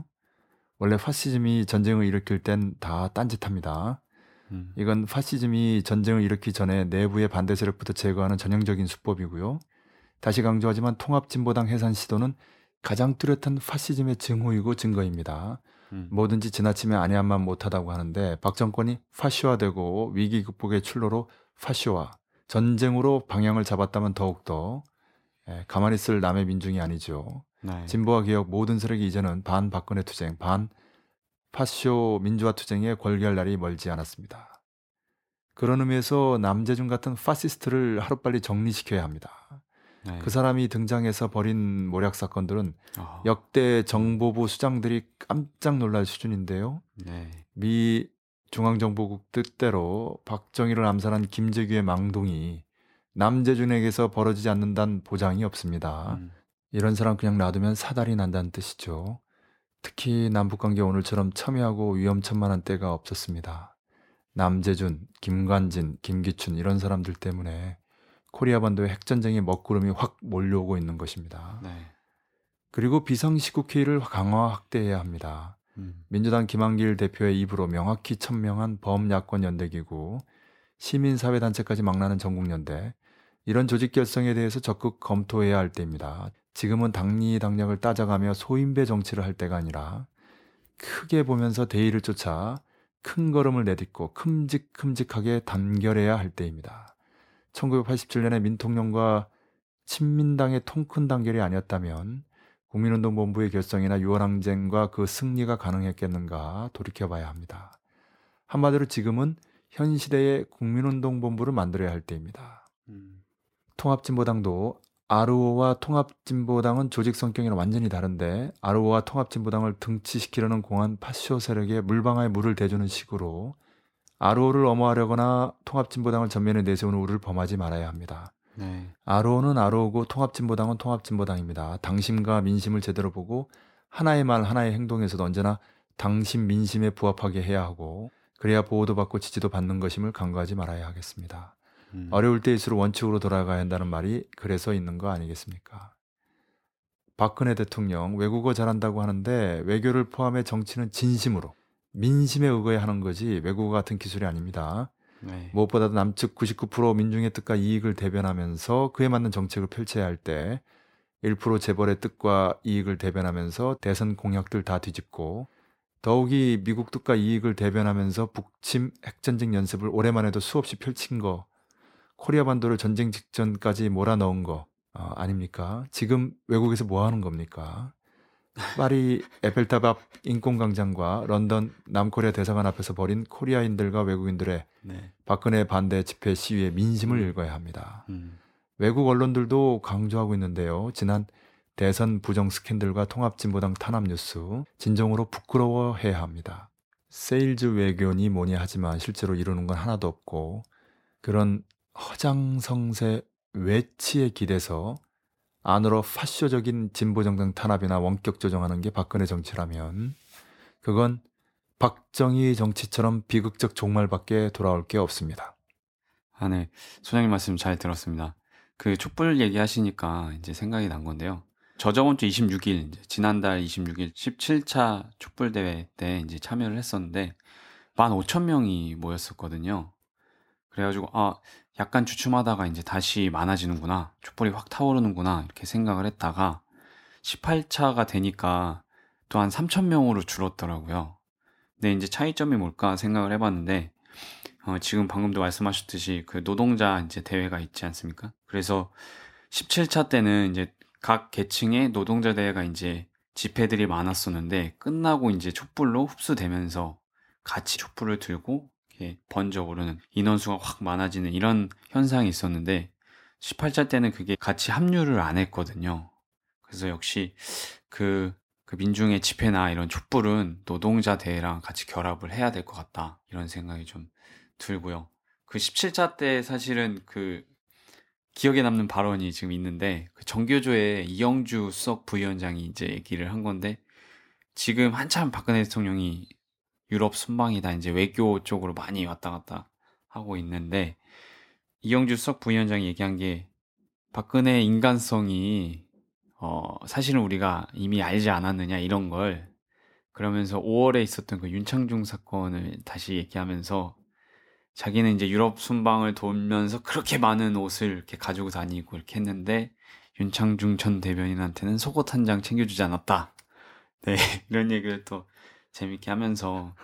원래 파시즘이 전쟁을 일으킬 땐 다 딴짓합니다. 음. 이건 파시즘이 전쟁을 일으키기 전에 내부의 반대 세력부터 제거하는 전형적인 수법이고요. 다시 강조하지만 통합진보당 해산 시도는 가장 뚜렷한 파시즘의 증후이고 증거입니다. 음. 뭐든지 지나치면 아니한만 못하다고 하는데 박 정권이 파시화되고 위기 극복의 출로로 파시화, 전쟁으로 방향을 잡았다면 더욱더 예, 가만히 있을 남의 민중이 아니죠. 네. 진보와 개혁 모든 세력이 이제는 반 박근혜 투쟁, 반 파쇼 민주화 투쟁에 궐기할 날이 멀지 않았습니다. 그런 의미에서 남재준 같은 파시스트를 하루빨리 정리시켜야 합니다. 네. 그 사람이 등장해서 벌인 모략 사건들은 어. 역대 정보부 수장들이 깜짝 놀랄 수준인데요. 네. 미 중앙정보국 뜻대로 박정희를 암살한 김재규의 망동이 남재준에게서 벌어지지 않는다는 보장이 없습니다. 음. 이런 사람 그냥 놔두면 사달이 난다는 뜻이죠. 특히 남북관계 오늘처럼 첨예하고 위험천만한 때가 없었습니다. 남재준, 김관진, 김기춘 이런 사람들 때문에 코리아 반도의 핵전쟁의 먹구름이 확 몰려오고 있는 것입니다. 네. 그리고 비상시국회의를 강화 확대해야 합니다. 음. 민주당 김한길 대표의 입으로 명확히 천명한 범야권 연대기구, 시민사회단체까지 망라는 전국연대, 이런 조직 결성에 대해서 적극 검토해야 할 때입니다. 지금은 당리 당략을 따져가며 소인배 정치를 할 때가 아니라 크게 보면서 대의를 쫓아 큰 걸음을 내딛고 큼직큼직하게 단결해야 할 때입니다. 1987년에 민통령과 친민당의 통큰 단결이 아니었다면 국민운동본부의 결성이나 6월 항쟁과 그 승리가 가능했겠는가 돌이켜봐야 합니다. 한마디로 지금은 현 시대의 국민운동본부를 만들어야 할 때입니다. 음. 통합진보당도 아르오와 통합진보당은 조직 성격이랑 완전히 다른데 아르오와 통합진보당을 등치시키려는 공안 파쇼 세력에 물방아에 물을 대주는 식으로 아르오를 엄호하려거나 통합진보당을 전면에 내세우는 우를 범하지 말아야 합니다. 네. 아로는 아로고 통합진보당은 통합진보당입니다. 당심과 민심을 제대로 보고 하나의 말 하나의 행동에서도 언제나 당심 민심에 부합하게 해야 하고 그래야 보호도 받고 지지도 받는 것임을 간과하지 말아야 하겠습니다. 음. 어려울 때일수록 원칙으로 돌아가야 한다는 말이 그래서 있는 거 아니겠습니까? 박근혜 대통령 외국어 잘한다고 하는데 외교를 포함해 정치는 진심으로 민심에 의거해 하는 거지 외국어 같은 기술이 아닙니다. 네. 무엇보다도 남측 99% 민중의 뜻과 이익을 대변하면서 그에 맞는 정책을 펼쳐야 할 때 1% 재벌의 뜻과 이익을 대변하면서 대선 공약들 다 뒤집고 더욱이 미국 뜻과 이익을 대변하면서 북침 핵전쟁 연습을 올해도 수없이 펼친 거 코리아 반도를 전쟁 직전까지 몰아넣은 거 어, 아닙니까? 지금 외국에서 뭐 하는 겁니까? 파리 에펠탑 앞 인권광장과 런던 남코리아 대사관 앞에서 벌인 코리아인들과 외국인들의 네. 박근혜 반대 집회 시위의 민심을 읽어야 합니다. 음. 외국 언론들도 강조하고 있는데요. 지난 대선 부정 스캔들과 통합진보당 탄압 뉴스 진정으로 부끄러워해야 합니다. 세일즈 외교니 뭐니 하지만 실제로 이루는 건 하나도 없고 그런 허장성세 외치에 기대서 안으로 파쇼적인 진보 정당 탄압이나 원격 조정하는 게 박근혜 정치라면 그건 박정희 정치처럼 비극적 종말밖에 돌아올 게 없습니다. 아, 네. 소장님 말씀 잘 들었습니다. 그 촛불 얘기하시니까 이제 생각이 난 건데요. 저 저번 주 26일, 이제 지난달 26일 17차 촛불 대회 때 이제 참여를 했었는데 15,000명이 모였었거든요. 그래가지고 아 약간 주춤하다가 이제 다시 많아지는구나 촛불이 확 타오르는구나 이렇게 생각을 했다가 18차가 되니까 또 한 3,000명으로 줄었더라고요. 근데 이제 차이점이 뭘까 생각을 해봤는데 어, 지금 방금도 말씀하셨듯이 그 노동자 이제 대회가 있지 않습니까? 그래서 17차 때는 이제 각 계층의 노동자 대회가 이제 집회들이 많았었는데 끝나고 이제 촛불로 흡수되면서 같이 촛불을 들고 이렇게 번져 오르는 인원수가 확 많아지는 이런 현상이 있었는데 18차 때는 그게 같이 합류를 안 했거든요. 그래서 역시 그, 그 민중의 집회나 이런 촛불은 노동자 대회랑 같이 결합을 해야 될 것 같다. 이런 생각이 좀 들고요. 그 17차 때 사실은 그 기억에 남는 발언이 지금 있는데 그 정교조의 이영주 수석 부위원장이 이제 얘기를 한 건데 지금 한참 박근혜 대통령이 유럽 순방이다 이제 외교 쪽으로 많이 왔다 갔다 하고 있는데 이영주 수석 부위원장이 얘기한 게 박근혜 인간성이 어 사실은 우리가 이미 알지 않았느냐 이런 걸 그러면서 5월에 있었던 그 윤창중 사건을 다시 얘기하면서 자기는 이제 유럽 순방을 돌면서 그렇게 많은 옷을 이렇게 가지고 다니고 이렇게 했는데 윤창중 전 대변인한테는 속옷 한 장 챙겨주지 않았다. 네, 이런 얘기를 또 재밌게 하면서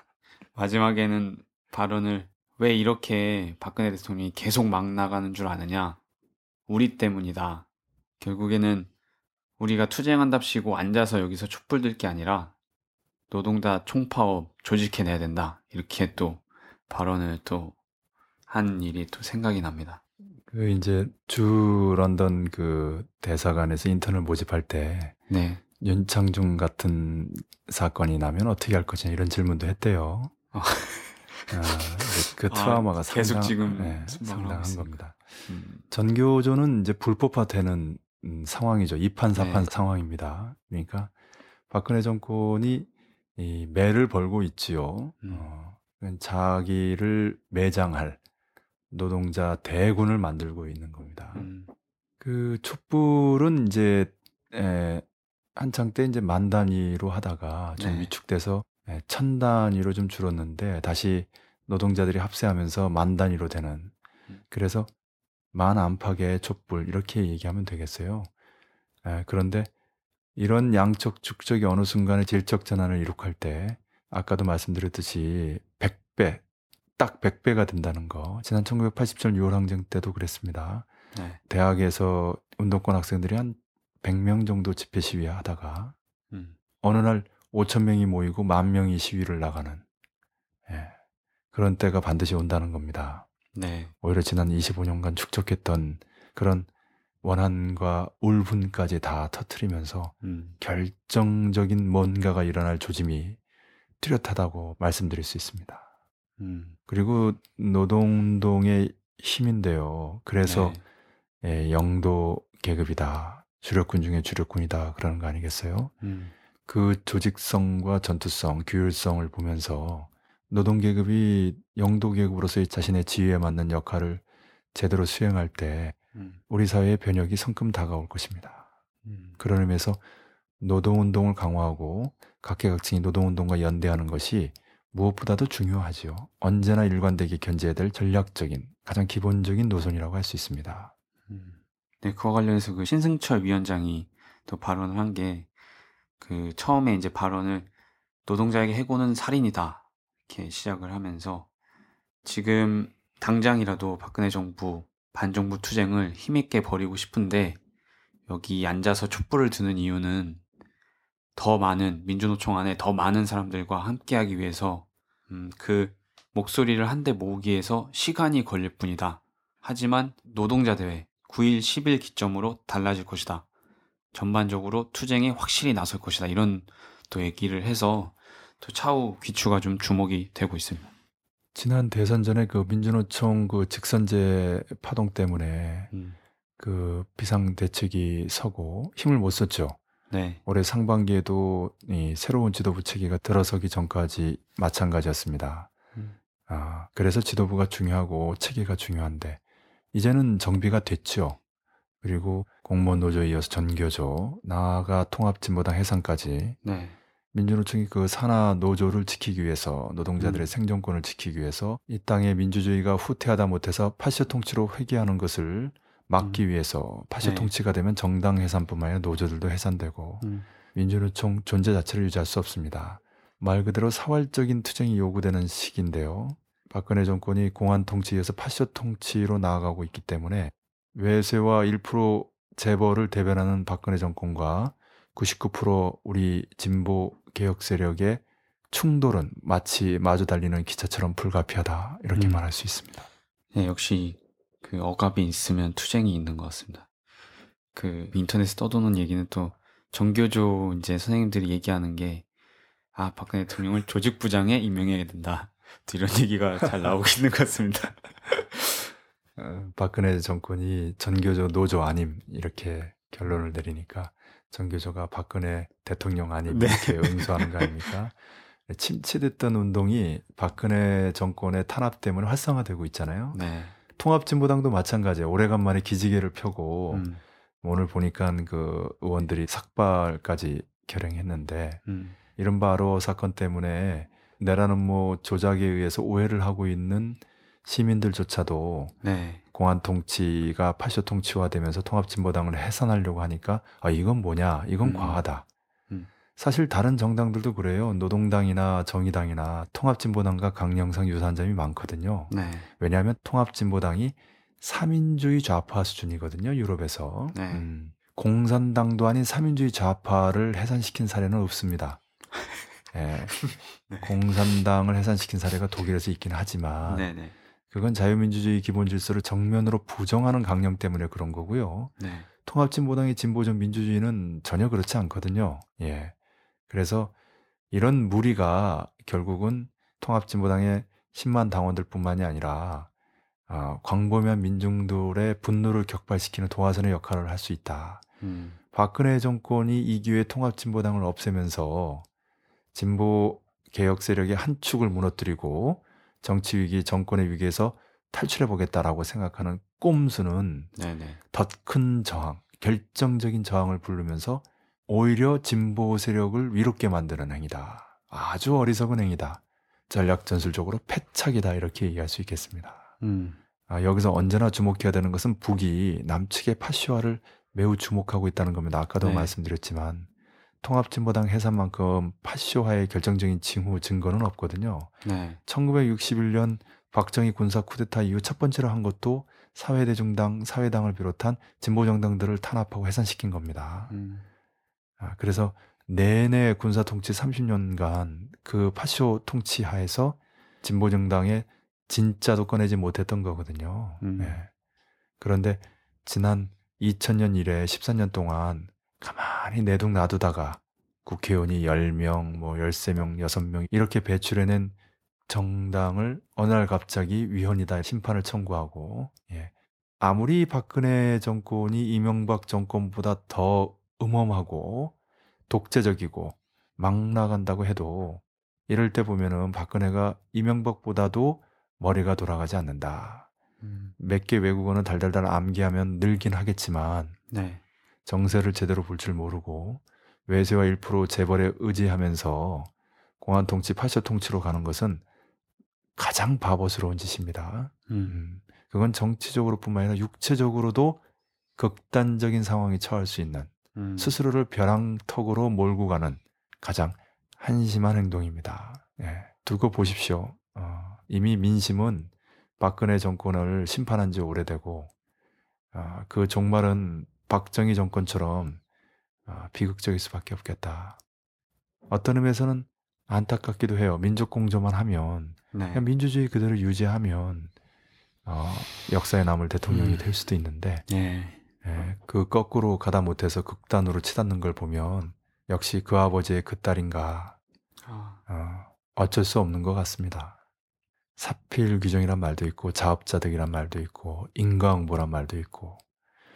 마지막에는 발언을 왜 이렇게 박근혜 대통령이 계속 막 나가는 줄 아느냐? 우리 때문이다. 결국에는 우리가 투쟁한답시고 앉아서 여기서 촛불 들 게 아니라 노동자 총파업 조직해내야 된다. 이렇게 또 발언을 또 한 일이 또 생각이 납니다. 그 이제 주 런던 그 대사관에서 인턴을 모집할 때 네. 윤창중 같은 사건이 나면 어떻게 할 것이냐 이런 질문도 했대요. 어. 아, 이제 그 아, 트라우마가 계속 상당, 지금 네, 상당한. 겁니다. 음, 전교조는 이제 불법화되는 음, 상황이죠. 이판사판 네. 상황입니다. 그러니까 박근혜 정권이 이 매를 벌고 있지요. 음. 어, 자기를 매장할 노동자 대군을 만들고 있는 겁니다. 음, 그 촛불은 이제 에, 한창 때 이제 만 단위로 하다가 좀 네. 위축돼서 에, 천 단위로 좀 줄었는데 다시 노동자들이 합세하면서 만 단위로 되는 음. 그래서 만 안팎의 촛불 이렇게 얘기하면 되겠어요. 에, 그런데 이런 양적 축적이 어느 순간에 질적 전환을 이룩할 때 아까도 말씀드렸듯이 100배 딱 100배가 된다는 거. 지난 1987년 6월 항쟁 때도 그랬습니다. 네. 대학에서 운동권 학생들이 한 100명 정도 집회 시위 하다가 음, 어느 날 5천 명이 모이고 만 명이 시위를 나가는 예, 그런 때가 반드시 온다는 겁니다. 네. 오히려 지난 25년간 축적했던 그런 원한과 울분까지 다 터트리면서 음, 결정적인 뭔가가 일어날 조짐이 뚜렷하다고 말씀드릴 수 있습니다. 음, 그리고 노동운동의 힘인데요. 그래서 네. 예, 영도 계급이다. 주력군 중에 주력군이다. 그러는 거 아니겠어요? 음, 그 조직성과 전투성, 규율성을 보면서 노동계급이 영도계급으로서의 자신의 지위에 맞는 역할을 제대로 수행할 때 음, 우리 사회의 변혁이 성큼 다가올 것입니다. 음, 그런 의미에서 노동운동을 강화하고 각계각층이 노동운동과 연대하는 것이 무엇보다도 중요하지요. 언제나 일관되게 견제해야 될 전략적인 가장 기본적인 노선이라고 할 수 있습니다. 음. 네, 그와 관련해서 그 신승철 위원장이 또 발언을 한 게 그 처음에 이제 발언을 노동자에게 해고는 살인이다 이렇게 시작을 하면서 지금 당장이라도 박근혜 정부 반정부 투쟁을 힘있게 벌이고 싶은데 여기 앉아서 촛불을 드는 이유는 더 많은 민주노총 안에 더 많은 사람들과 함께하기 위해서 음, 그 목소리를 한데 모으기 위해서 시간이 걸릴 뿐이다. 하지만 노동자 대회 9일 10일 기점으로 달라질 것이다. 전반적으로 투쟁에 확실히 나설 것이다. 이런 또 얘기를 해서 또 차후 귀추가 좀 주목이 되고 있습니다. 지난 대선 전에 그 민주노총 그 직선제 파동 때문에 음, 그 비상 대책이 서고 힘을 못 썼죠. 네. 올해 상반기에도 이 새로운 지도부 체계가 들어서기 전까지 마찬가지였습니다. 음. 아, 그래서 지도부가 중요하고 체계가 중요한데 이제는 정비가 됐죠. 그리고 공무원 노조에 이어서 전교조, 나아가 통합진보당 해산까지 네. 민주노총이 그 산하 노조를 지키기 위해서 노동자들의 음. 생존권을 지키기 위해서 이 땅의 민주주의가 후퇴하다 못해서 파쇼 통치로 회귀하는 것을 막기 위해서 파쇼 네. 통치가 되면 정당 해산뿐만 아니라 노조들도 해산되고 음. 민주노총 존재 자체를 유지할 수 없습니다. 말 그대로 사활적인 투쟁이 요구되는 시기인데요. 박근혜 정권이 공안 통치에서 파쇼 통치로 나아가고 있기 때문에 외세와 1% 재벌을 대변하는 박근혜 정권과 99% 우리 진보 개혁 세력의 충돌은 마치 마주 달리는 기차처럼 불가피하다 이렇게 음. 말할 수 있습니다. 네, 역시 그 억압이 있으면 투쟁이 있는 것 같습니다. 그 인터넷에 떠도는 얘기는 또 정교조 이제 선생님들이 얘기하는 게 아, 박근혜 대통령을 조직부장에 임명해야 된다. 또 이런 얘기가 잘 나오고 있는 것 같습니다. 어, 박근혜 정권이 전교조 노조 아님 이렇게 결론을 내리니까 전교조가 박근혜 대통령 아님 네. 이렇게 응수하는 거 아닙니까? 침체됐던 운동이 박근혜 정권의 탄압 때문에 활성화되고 있잖아요. 네. 통합진보당도 마찬가지예요. 오래간만에 기지개를 펴고 음, 오늘 보니까 그 의원들이 삭발까지 결행했는데 음, 이른바 아로 사건 때문에 내라는 뭐 조작에 의해서 오해를 하고 있는 시민들조차도 네. 공안 통치가 파쇼 통치화되면서 통합진보당을 해산하려고 하니까 아 이건 뭐냐 이건 음. 과하다. 음. 사실 다른 정당들도 그래요. 노동당이나 정의당이나 통합진보당과 강령상 유사한 점이 많거든요. 네. 왜냐하면 통합진보당이 삼인주의 좌파 수준이거든요. 유럽에서. 네. 음, 공산당도 아닌 삼인주의 좌파를 해산시킨 사례는 없습니다. 예, 네. 공산당을 해산시킨 사례가 독일에서 있긴 하지만 네, 네. 그건 자유민주주의 기본 질서를 정면으로 부정하는 강령 때문에 그런 거고요. 네. 통합진보당의 진보적 민주주의는 전혀 그렇지 않거든요. 예. 그래서 이런 무리가 결국은 통합진보당의 10만 당원들뿐만이 아니라 아, 광범위한 민중들의 분노를 격발시키는 도화선의 역할을 할 수 있다. 음, 박근혜 정권이 이 기회에 통합진보당을 없애면서 진보 개혁 세력의 한 축을 무너뜨리고 정치 위기, 정권의 위기에서 탈출해 보겠다라고 생각하는 꼼수는. 더 큰 저항, 결정적인 저항을 부르면서 오히려 진보 세력을 위롭게 만드는 행위다. 아주 어리석은 행위다. 전략 전술적으로 패착이다 이렇게 얘기할 수 있겠습니다. 음, 아, 여기서 언제나 주목해야 되는 것은 북이 남측의 파쇼화를 매우 주목하고 있다는 겁니다. 아까도 네. 말씀드렸지만 통합진보당 해산만큼 파쇼화의 결정적인 징후 증거는 없거든요. 네. 1961년 박정희 군사 쿠데타 이후 첫 번째로 한 것도 사회대중당, 사회당을 비롯한 진보정당들을 탄압하고 해산시킨 겁니다. 음, 아, 그래서 내내 군사 통치 30년간 그 파쇼 통치 하에서 진보정당의 진짜도 꺼내지 못했던 거거든요. 음. 예. 그런데 지난 2000년 이래 14년 동안 가만히 내동 놔두다가 국회의원이 10명, 뭐 13명, 6명 이렇게 배출해낸 정당을 어느 날 갑자기 위헌이다 심판을 청구하고 예. 아무리 박근혜 정권이 이명박 정권보다 더 음험하고 독재적이고 막 나간다고 해도 이럴 때 보면은 박근혜가 이명박보다도 머리가 돌아가지 않는다. 음, 몇개 외국어는 달달달 암기하면 늘긴 하겠지만 네. 정세를 제대로 볼 줄 모르고 외세와 1% 재벌에 의지하면서 공안 통치, 파쇼 통치로 가는 것은 가장 바보스러운 짓입니다. 음, 음, 그건 정치적으로뿐만 아니라 육체적으로도 극단적인 상황에 처할 수 있는 음, 스스로를 벼랑턱으로 몰고 가는 가장 한심한 행동입니다. 예, 두고 보십시오. 어, 이미 민심은 박근혜 정권을 심판한 지 오래되고 아, 그 종말은 박정희 정권처럼 아, 비극적일 수밖에 없겠다. 어떤 의미에서는 안타깝기도 해요. 민족 공조만 하면 네. 그냥 민주주의 그대로 유지하면 어, 역사에 남을 대통령이 음. 될 수도 있는데 예. 예, 그 거꾸로 가다 못해서 극단으로 치닫는 걸 보면 역시 그 아버지의 그 딸인가 아, 어, 어쩔 수 없는 것 같습니다. 사필 규정이란 말도 있고 자업자득이란 말도 있고 인과응보란 말도 있고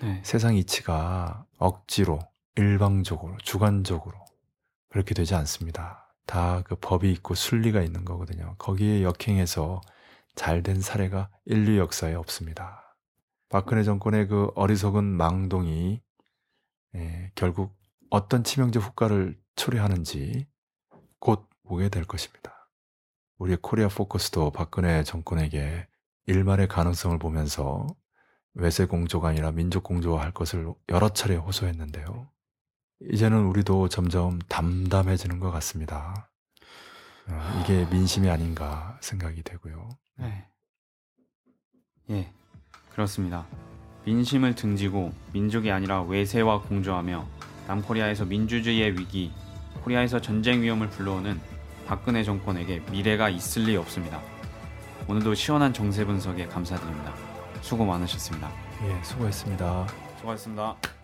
네. 세상 이치가 억지로 일방적으로 주관적으로 그렇게 되지 않습니다. 다 그 법이 있고 순리가 있는 거거든요. 거기에 역행해서 잘된 사례가 인류 역사에 없습니다. 박근혜 정권의 그 어리석은 망동이 예, 결국 어떤 치명적 후과를 초래하는지 곧 보게 될 것입니다. 우리의 코리아 포커스도 박근혜 정권에게 일말의 가능성을 보면서 외세 공조가 아니라 민족 공조화 할 것을 여러 차례 호소했는데요. 이제는 우리도 점점 담담해지는 것 같습니다. 어, 이게 민심이 아닌가 생각이 되고요. 네. 예, 그렇습니다. 민심을 등지고 민족이 아니라 외세와 공조하며 남코리아에서 민주주의의 위기, 코리아에서 전쟁 위험을 불러오는 박근혜 정권에게 미래가 있을 리 없습니다. 오늘도 시원한 정세 분석에 감사드립니다. 수고 많으셨습니다. 예, 수고했습니다. 수고하셨습니다.